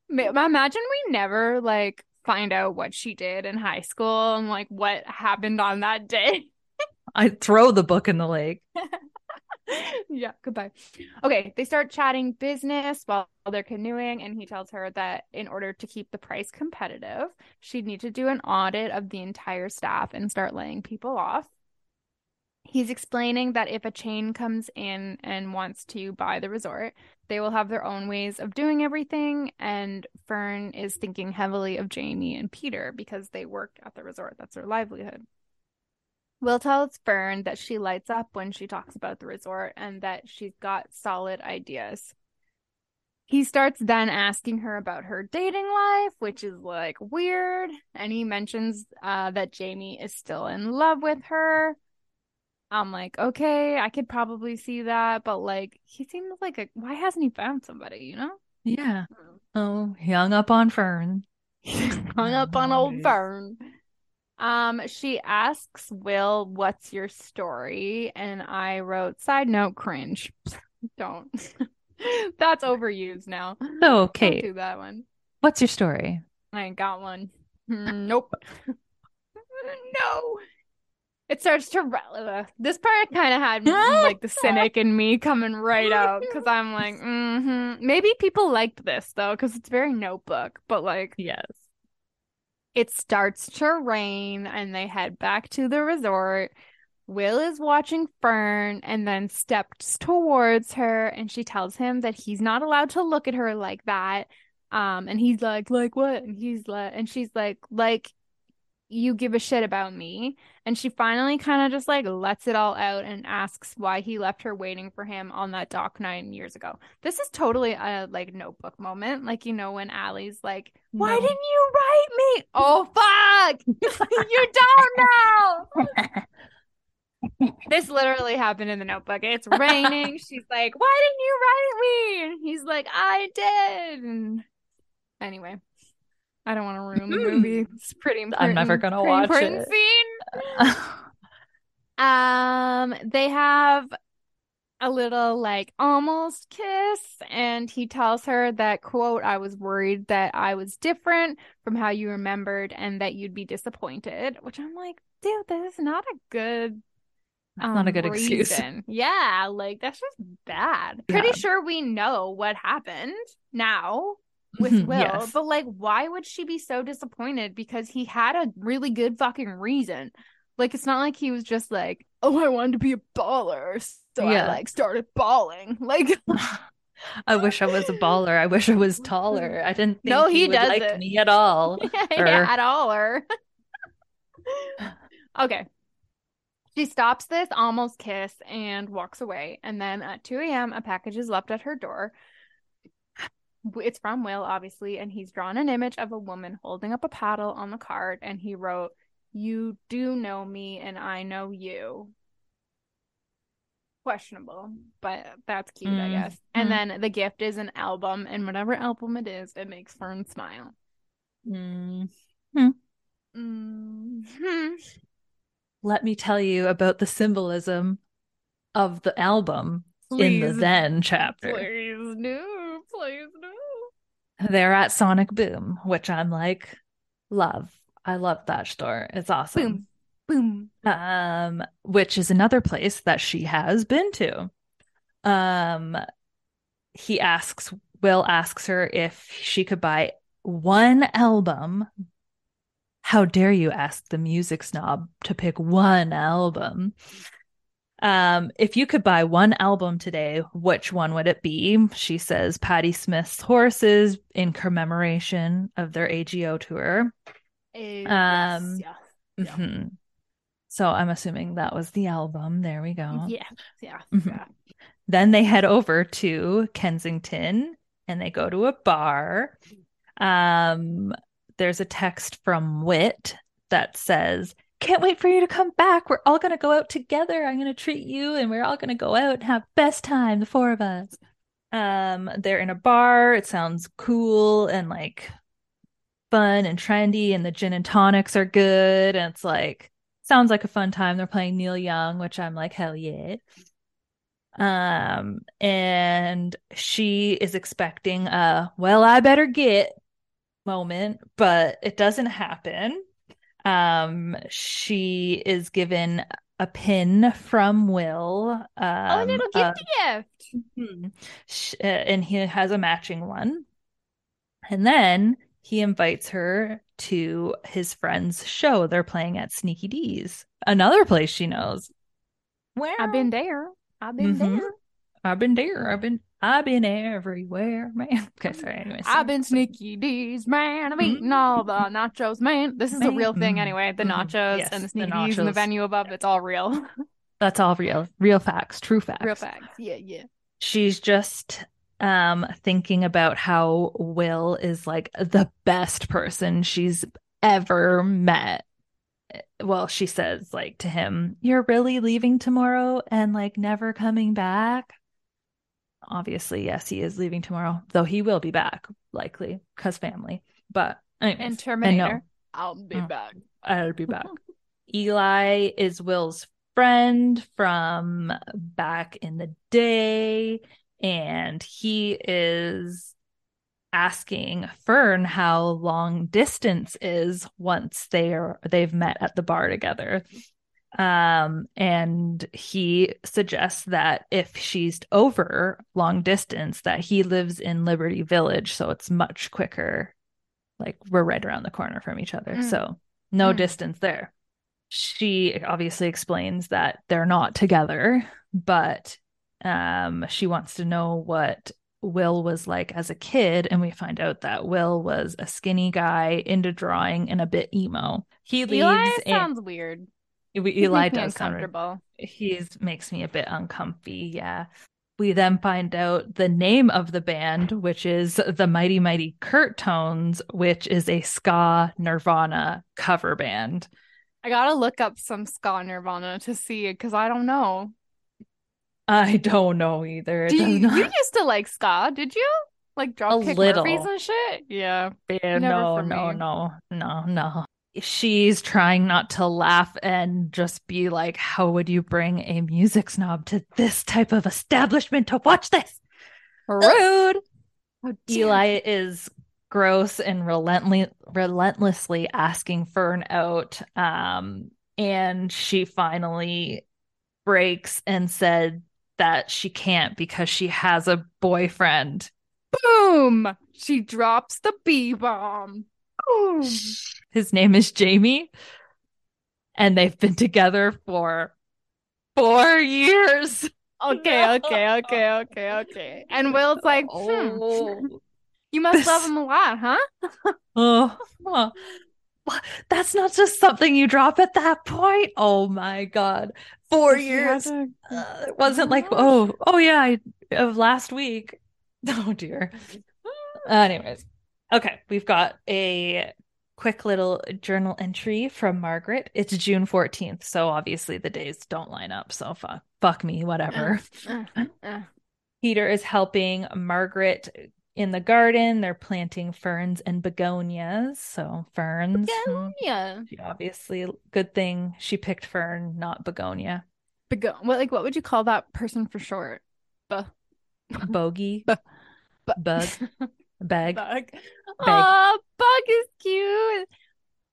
Ma- Imagine we never like find out what she did in high school and like what happened on that day. I throw the book in the lake. yeah, goodbye. Okay, they start chatting business while they're canoeing, and he tells her that in order to keep the price competitive, she'd need to do an audit of the entire staff and start laying people off. He's explaining that if a chain comes in and wants to buy the resort, they will have their own ways of doing everything. And Fern is thinking heavily of Jamie and Peter because they work at the resort. That's their livelihood. Will tells Fern that she lights up when she talks about the resort and that she's got solid ideas. He starts then asking her about her dating life, which is like weird. And he mentions uh, that Jamie is still in love with her. I'm like, okay, I could probably see that, but like, he seems like a why hasn't he found somebody, you know? Yeah. Oh, he hung up on Fern. Hung up on old Fern. Um, she asks Will, "What's your story?" And I wrote, "Side note, cringe." Don't. That's overused now. So, Don't do that one. what's your story? I ain't got one. Nope. no. It starts to uh, this part kind of had like the cynic in me coming right out because I'm like, mm-hmm. maybe people liked this though because it's very notebook, but like Yes. It starts to rain and they head back to the resort. Will is watching Fern and then steps towards her and she tells him that he's not allowed to look at her like that. Um and he's like like what? And he's like and she's like like you give a shit about me. And she finally kind of just like lets it all out and asks why he left her waiting for him on that dock nine years ago. This is totally a like notebook moment. Like, you know, when Allie's like, Why No. didn't you write me? Oh fuck. you don't know. this literally happened in the notebook. It's raining. She's like, Why didn't you write me? And he's like, I did. And anyway. I don't want to ruin the movie. It's pretty important. I'm never gonna pretty watch important it. Scene. Um, they have a little like almost kiss, and he tells her that quote, I was worried that I was different from how you remembered and that you'd be disappointed. Which I'm like, dude, that is not a good That's not a um, good excuse. reason. Yeah, like that's just bad. Pretty Yeah. sure we know what happened now with Will, yes. but like, why would she be so disappointed? Because he had a really good fucking reason. Like, it's not like he was just like, oh, I wanted to be a baller, so Yeah. I like started balling. Like, I wish I was a baller. I wish I was taller. I didn't think No, he like doesn't. me at all. yeah, Or- at all, or okay. She stops this almost kiss and walks away. And then at 2 a.m., a package is left at her door. It's from Will, obviously, and he's drawn an image of a woman holding up a paddle on the card. And he wrote, You do know me, and I know you. Questionable, but that's cute, I Mm, guess. And mm. then the gift is an album, and whatever album it is, it makes Fern smile. Mm. Mm-hmm. Let me tell you about the symbolism of the album in the Please, then chapter. Please do. They're at Sonic Boom, which I'm like, love. I love that store. It's awesome. Boom. Boom. Um, which is another place that she has been to. Um, he asks, Will asks her if she could buy one album. How dare you ask the music snob to pick one album? Um, if you could buy one album today, which one would it be? She says Patti Smith's Horses in commemoration of their AGO tour. Eh, Um, yes, yeah. Mhm. So I'm assuming that was the album. There we go. Yeah. Yeah. Mhm. Yeah. Then they head over to Kensington and they go to a bar. Um, there's a text from Whit that says, Can't wait for you to come back. We're all going to go out together. I'm going to treat you and we're all going to go out and have best time, the four of us. Um, they're in a bar. It sounds cool and like fun and trendy, and the gin and tonics are good. And it's like, sounds like a fun time. They're playing Neil Young, which I'm like, hell yeah. Um, and she is expecting a well, I better get moment, but it doesn't happen. Um, she is given a pin from Will. Um, oh, a little uh, gifty gift. Sh- uh, and he has a matching one. And then he invites her to his friend's show. They're playing at Sneaky Dee's, another place she knows. Where I've been there. I've been Mhm. there. I've been there. I've been I've been everywhere, man. Okay, sorry. Anyways, I've been sneaky Dee's, man. I'm eating all the nachos, man. This is a real thing Mm. anyway. The Mhm. nachos Yes, and the the sneaky Dee's and the venue above, it's all real. that's all real, real facts, true facts. real facts. Yeah, yeah. she's just um thinking about how Will is like the best person she's ever met. Well, she says like to him, "You're really leaving tomorrow and like never coming back?" Obviously, yes, he is leaving tomorrow, though he will be back likely cuz family. But anyways, And no, Terminator. I'll be Mm. back. I'll be back. Eli is Will's friend from back in the day, and he is asking Fern how long distance is once they are they've met at the bar together. Um, and he suggests that if she's over long distance, that he lives in Liberty Village, so it's much quicker. Like we're right around the corner from each other. Mm. So no Mm. distance there. She obviously explains that they're not together, but um, she wants to know what Will was like as a kid, and we find out that Will was a skinny guy into drawing and a bit emo. He leaves. Eli and- sounds weird. We- Eli does uncomfortable. He's makes me a bit uncomfy. Yeah. We then find out the name of the band, which is the Mighty Mighty Kurt Tones, which is a ska Nirvana cover band. I gotta look up some ska Nirvana to see it because I don't know. I don't know either. Do you, you used to like ska, did you? Like Dropkick. Murphys and shit? Yeah. Yeah, no, no, no, no, no. She's trying not to laugh and just be like, How would you bring a music snob to this type of establishment to watch this? Rude. Eli is gross and relentlessly relentlessly asking Fern out. Um, and she finally breaks and said that she can't because she has a boyfriend. Boom! She drops the B bomb. His name is Jamie. And they've been together for four years. Okay, okay, okay, okay, okay. And Will's like, hmm, Oh, you must This- love him a lot, huh? oh, oh. That's not just something you drop at that point. Oh my God. Four She years. to- Uh, it wasn't like, oh, oh yeah, I, of last week. Oh dear. Anyways, okay, we've got a quick little journal entry from Margaret. It's June 14th, so obviously the days don't line up, so fuck, fuck me, whatever. Uh, uh. Peter is helping Margaret in the garden. They're planting ferns and begonias. So ferns. hmm, she obviously good thing she picked fern, not begonia. Bego- what like what would you call that person for short? Bu- Bogey. Bu- bu- Bug. Bag. Bug. Oh, Bug is cute.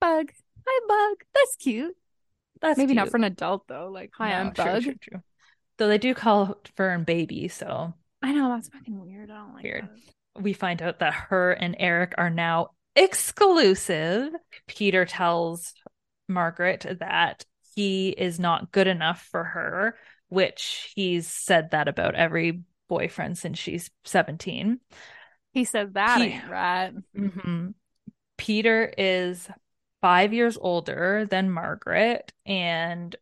Bug. Hi, Bug. That's cute. That's Maybe not for an adult though. Like, hi, No, I'm true, Bug. true, true. Though they do call Fern baby, so I know that's fucking weird. I don't like Weird. that. we find out that her and Eric are now exclusive. Peter tells Margaret that he is not good enough for her, which he's said that about every boyfriend since she's 17. He said that right. hmm Peter is five years older than Margaret, and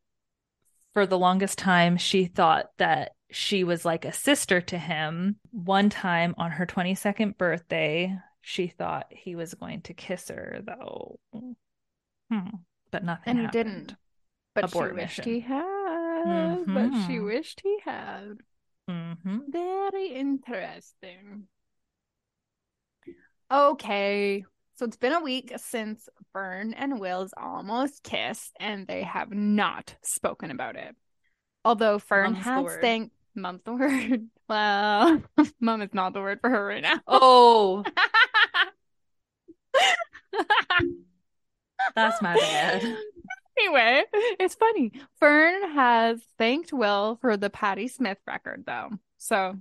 for the longest time, she thought that she was like a sister to him. One time on her 22nd birthday, she thought he was going to kiss her, though. Hmm. But nothing And he didn't. But Abort she wished mission. he had. But she Mhm. wished he had. hmm Very interesting. Okay. So it's been a week since Fern and Will's almost kissed, and they have not spoken about it. Although Fern the has thanked Mum's the word. Well, Mom is not the word for her right now. Oh, that's my bad. Anyway, it's funny. Fern has thanked Will for the Patti Smith record, though. So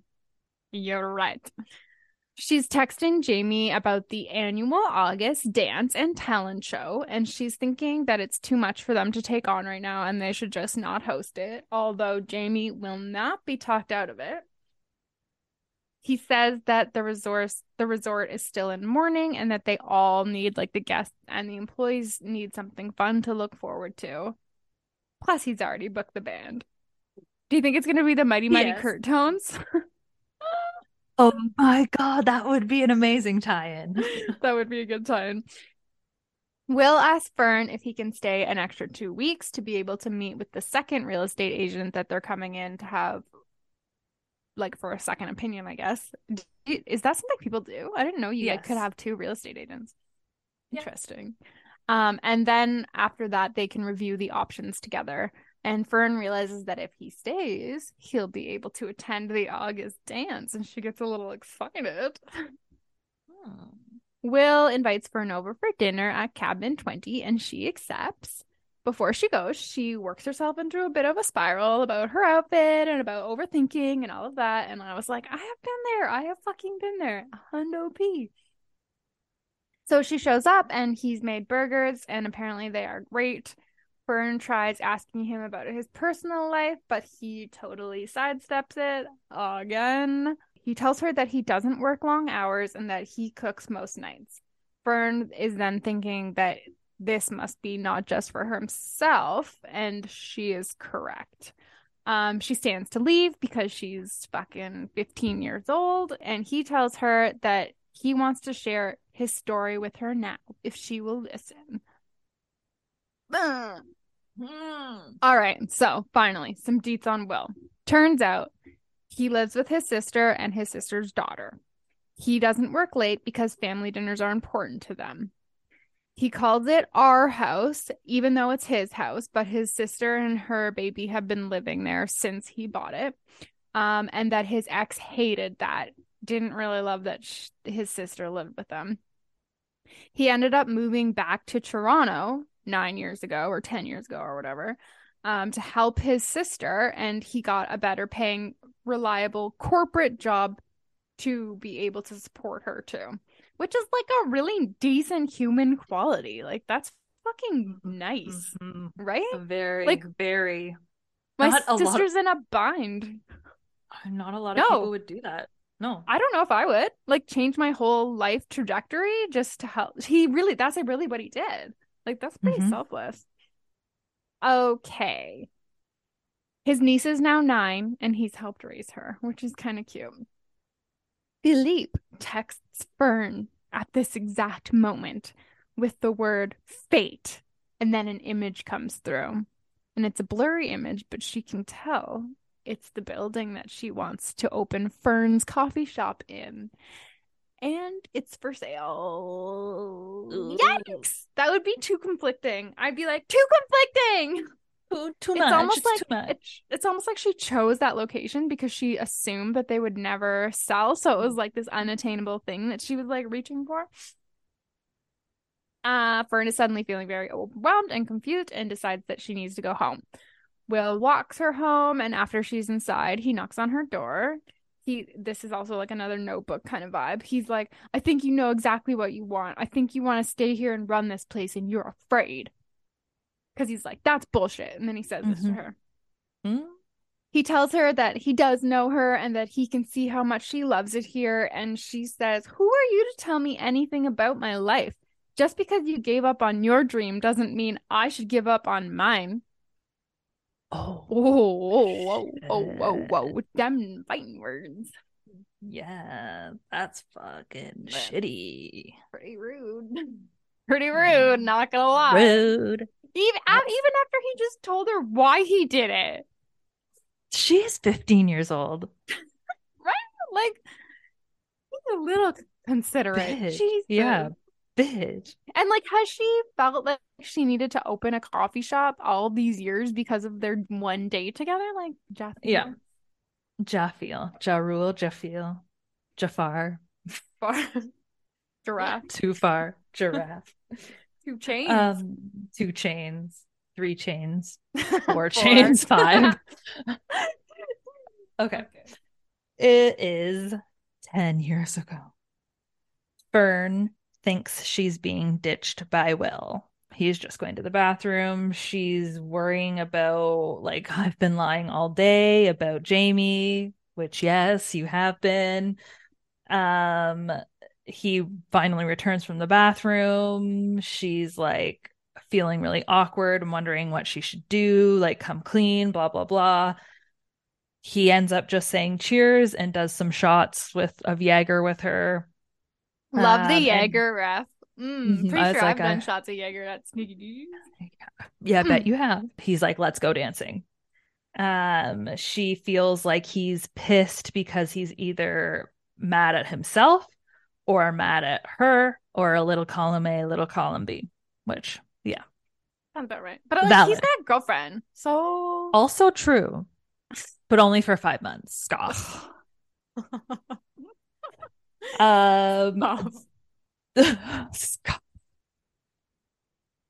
you're right. She's texting Jamie about the annual August dance and talent show, and she's thinking that it's too much for them to take on right now and they should just not host it. Although Jamie will not be talked out of it. He says that the resort the resort is still in mourning and that they all need like the guests and the employees need something fun to look forward to. Plus he's already booked the band. Do you think it's gonna be the Mighty Mighty Yes. Kurt Tones? Oh my god, that would be an amazing tie-in. that would be a good time. Will asks Fern if he can stay an extra two weeks to be able to meet with the second real estate agent that they're coming in to have, like, for a second opinion, I guess. Is that something people do? I didn't know you like, could have two real estate agents. Yeah. Interesting. Um, and then after that, they can review the options together. And Fern realizes that if he stays, he'll be able to attend the August dance, and she gets a little excited. Hmm. Will invites Fern over for dinner at Cabin 20 and she accepts. Before she goes, she works herself into a bit of a spiral about her outfit and about overthinking and all of that. And I was like, I have been there. I have fucking been there. Hundo P. So she shows up and he's made burgers and apparently they are great. Fern tries asking him about his personal life, but he totally sidesteps it again. He tells her that he doesn't work long hours and that he cooks most nights. Fern is then thinking that this must be not just for himself, and she is correct. Um, she stands to leave because she's fucking 15 years old, and he tells her that he wants to share his story with her now if she will listen. Ugh. All right, so finally, some deets on Will. Turns out he lives with his sister and his sister's daughter. He doesn't work late because family dinners are important to them. He calls it our house, even though it's his house, but his sister and her baby have been living there since he bought it. Um, and that his ex hated that, didn't really love that sh- his sister lived with them. He ended up moving back to Toronto nine years ago or 10 years ago or whatever um, to help his sister. And he got a better paying, reliable corporate job to be able to support her too, which is like a really decent human quality. Like, that's fucking nice, Mhm. right? Very, Like, very. My lot of- sister's in a bind. Not a lot of No. people would do that. No. I don't know if I would like change my whole life trajectory just to help. He really, that's really what he did. Like, that's pretty Mhm. selfless. Okay. His niece is now nine and he's helped raise her, which is kind of cute. Philippe texts Fern at this exact moment with the word fate, and then an image comes through. And it's a blurry image, but she can tell it's the building that she wants to open Fern's coffee shop in. And it's for sale. Ooh. Yikes! That would be too conflicting. I'd be like, too conflicting. Too, too It's much. almost it's like- too much. It's almost like she chose that location because she assumed that they would never sell. So it was like this unattainable thing that she was like reaching for. Uh, Fern is suddenly feeling very overwhelmed and confused and decides that she needs to go home. Will walks her home, and after she's inside, he knocks on her door. He this is also like another notebook kind of vibe. He's like, I think you know exactly what you want. I think you want to stay here and run this place, and you're afraid. Because he's like, that's bullshit. And then he says this to Mhm. her. Hmm? He tells her that he does know her and that he can see how much she loves it here. And she says, Who are you to tell me anything about my life? Just because you gave up on your dream doesn't mean I should give up on mine. Oh, Oh, whoa, whoa, whoa, whoa, whoa. Them fighting words. yeah. That's fucking Yeah. shitty. Pretty rude. Pretty rude, mm-hmm. not gonna lie. Rude. Even, That's- even after he just told her why he did it. She's 15 years old. Right? Like, he's a little considerate. Bitch. Jesus. Yeah. Bitch. And like, has she felt like she needed to open a coffee shop all these years because of their one day together? Like, Jeff. Yeah. Jaffiel. Jarul. Jaffiel. Jafar. Far. Giraffe. Too far. Giraffe. Two chains. um, two chains. three chains, four chains, five. okay. It is 10 years ago. Fern thinks she's being ditched by Will. He's just going to the bathroom. She's worrying about, like, I've been lying all day about Jamie, which, yes, you have been. Um, he finally returns from the bathroom. She's like feeling really awkward and wondering what she should do, like, come clean, blah, blah, blah he ends up just saying cheers and does some shots with of Jaeger with her. Love the Um, and- Jaeger ref. Mm, Mhm, pretty sure like, I've done I- shots of Jaeger at Sneaky Dee. Yeah, I Hmm. bet you have. He's like, let's go dancing. Um, she feels like he's pissed because he's either mad at himself or mad at her or a little column A, little column B, which, yeah, Sounds about right. But like, he's got a girlfriend, so also true, but only for five months. Scoff. Um,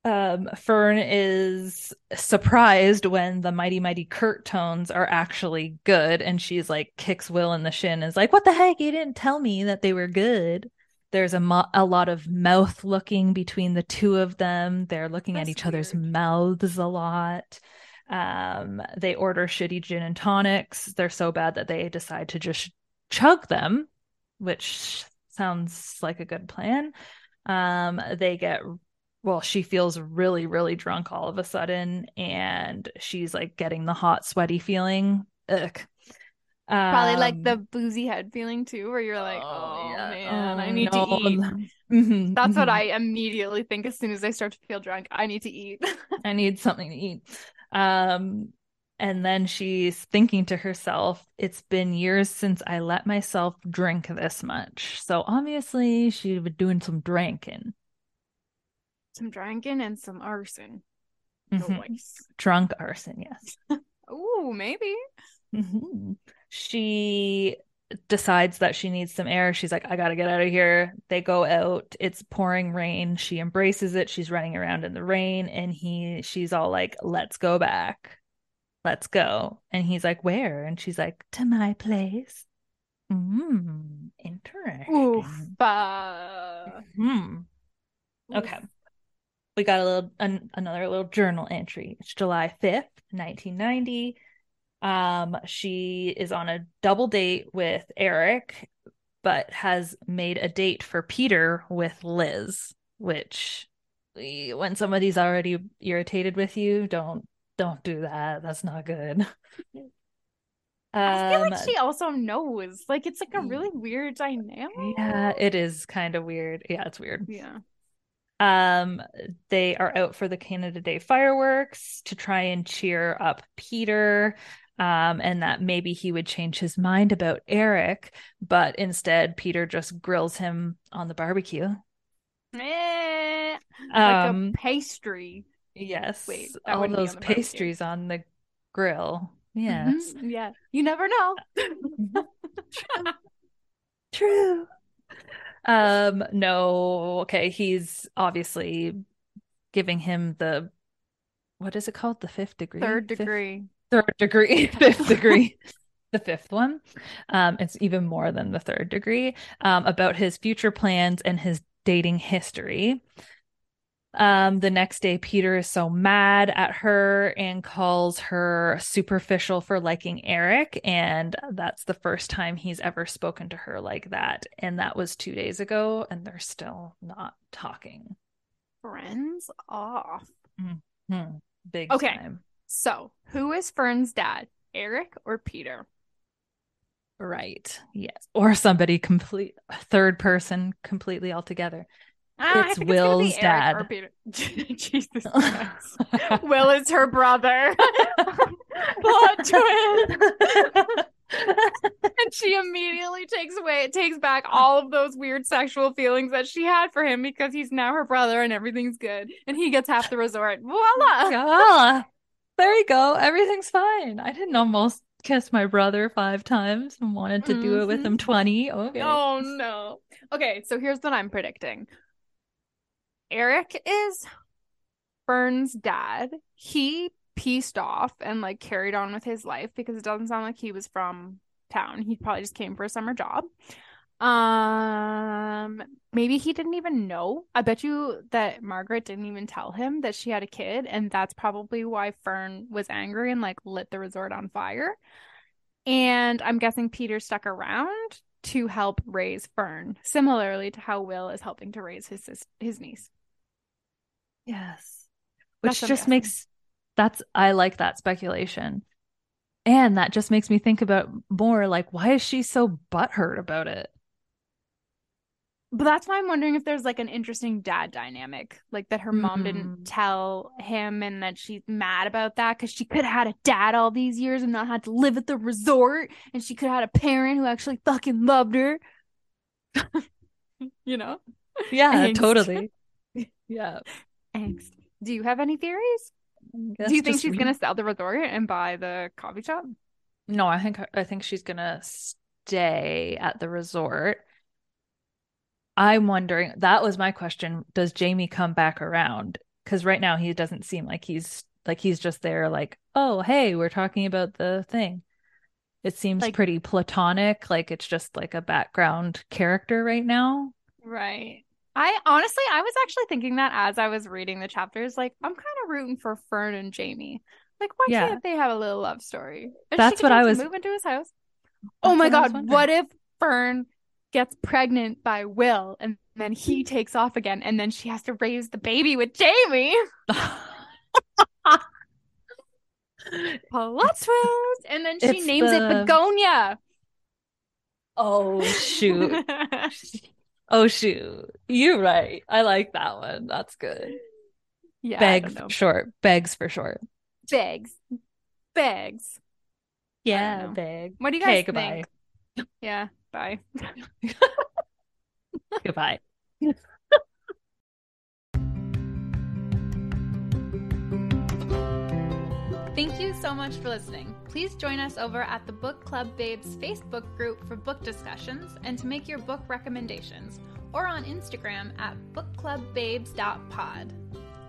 Um, Fern is surprised when the mighty mighty Kurt tones are actually good, and she's like kicks Will in the shin, and is like, "What the heck? You didn't tell me that they were good." There's a mo- a lot of mouth looking between the two of them. They're looking at That's each other's mouths a lot. Um, they order shitty gin and tonics. They're so bad that they decide to just chug them, which sounds like a good plan. Um, they get well, she feels really, really drunk all of a sudden, and she's like getting the hot, sweaty feeling. Ugh. probably like Um, the boozy head feeling too, where you're like, oh, yeah. man, I Oh, need no. to eat. Mhm, That's what mhm. I immediately think as soon as I start to feel drunk. I need to eat. I need something to eat. Um, and then she's thinking to herself, it's been years since I let myself drink this much. So obviously she was doing some drinking. some drinking and some arson. Mhm. Nice. Drunk arson, yes. Ooh, maybe. Mhm. She decides that she needs some air. She's like, I gotta get out of here. They go out. It's pouring rain. She embraces it. She's running around in the rain, and he, she's all like, "Let's go back. Let's go." And he's like, "Where?" And she's like, "To my place." Mm, interesting. Oof. Uh, Hmm. Okay. We got a little an, another little journal entry. It's July 5th, 1990. Um she is on a double date with Eric but has made a date for Peter with Liz, which when somebody's already irritated with you, don't don't do that. That's not good. I feel Um like she also knows. Like it's like a really weird dynamic. yeah, it is kind of weird. Yeah, it's weird. Yeah. Um, they are out for the Canada Day fireworks to try and cheer up Peter. Um, and that maybe he would change his mind about Eric, but instead Peter just grills him on the barbecue. Eh, like Um, a pastry. Yes, Wait, all those on the barbecue. pastries on the grill. Yes, Mhm, Yeah. You never know. true. Um, no, okay, he's obviously giving him the what is it called? The fifth degree? Third Fifth- degree. third degree, fifth degree, the fifth one. Um, it's even more than the third degree um, about his future plans and his dating history. Um, the next day, Peter is so mad at her and calls her superficial for liking Eric. And that's the first time he's ever spoken to her like that. And that was two days ago, and they're still not talking. Friends off. Hmm, big Okay. time. So, who is Fern's dad? Eric or Peter? Right. Yes. Or somebody complete third person completely altogether. Ah, It's it's Will's Eric dad. Jesus Christ. Will is her brother. Plot twist. and she immediately takes away takes back all of those weird sexual feelings that she had for him because he's now her brother and everything's good and he gets half the resort voila ah, there you go. Everything's fine. I didn't almost kiss my brother five times and wanted to do it with him 20. Okay. oh no okay so here's what i'm predicting eric is Fern's dad, he pieced off and like carried on with his life because it doesn't sound like he was from town. He probably just came for a summer job. Um, maybe he didn't even know. I bet you that Margaret didn't even tell him that she had a kid, and that's probably why Fern was angry and like lit the resort on fire. And I'm guessing Peter stuck around to help raise Fern, similarly to how Will is helping to raise his his niece. Yes. Which That's just guessing. makes that's I like that speculation. And that just makes me think about more like why is she so butthurt about it? But that's why I'm wondering if there's like an interesting dad dynamic, like that her mom Mhm. didn't tell him and that she's mad about that because she could have had a dad all these years and not had to live at the resort and she could have had a parent who actually fucking loved her. you know? Yeah, totally. Yeah. Angst. Do you have any theories? Do you think she's read- gonna sell the resort and buy the coffee shop? No, I think I think she's gonna stay at the resort. I'm wondering, that was my question. Does Jamie come back around? Because right now he doesn't seem like he's like he's just there, like, oh, hey, we're talking about the thing. It seems Like- pretty platonic, like it's just like a background character right now. Right. I honestly, I was actually thinking that as I was reading the chapters, like I'm kind of rooting for Fern and Jamie. Like, why Yeah. can't they have a little love story? And That's could what I was- move into his house. Oh my what I was God! What if Fern gets pregnant by Will and then he takes off again, and then she has to raise the baby with Jamie? Plot twist! And then she It's names it Begonia. oh shoot. Oh shoot. You're right. I like that one. That's good. yeah, Beg for short. Begs for short. Begs, begs. Yeah, beg. What do you Okay, guys goodbye. think? Yeah, bye. Goodbye. Thank you so much for listening. Please join us over at the Book Club Babes Facebook group for book discussions and to make your book recommendations, or on Instagram at bookclubbabes.pod.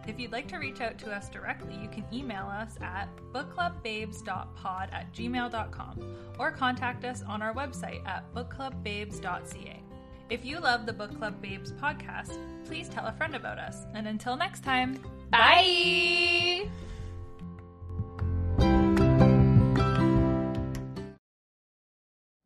If you'd like to reach out to us directly, you can email us at bookclubbabes.pod at gmail.com or contact us on our website at bookclubbabes.ca. If you love the Book Club Babes podcast, please tell a friend about us. And until next time, Bye!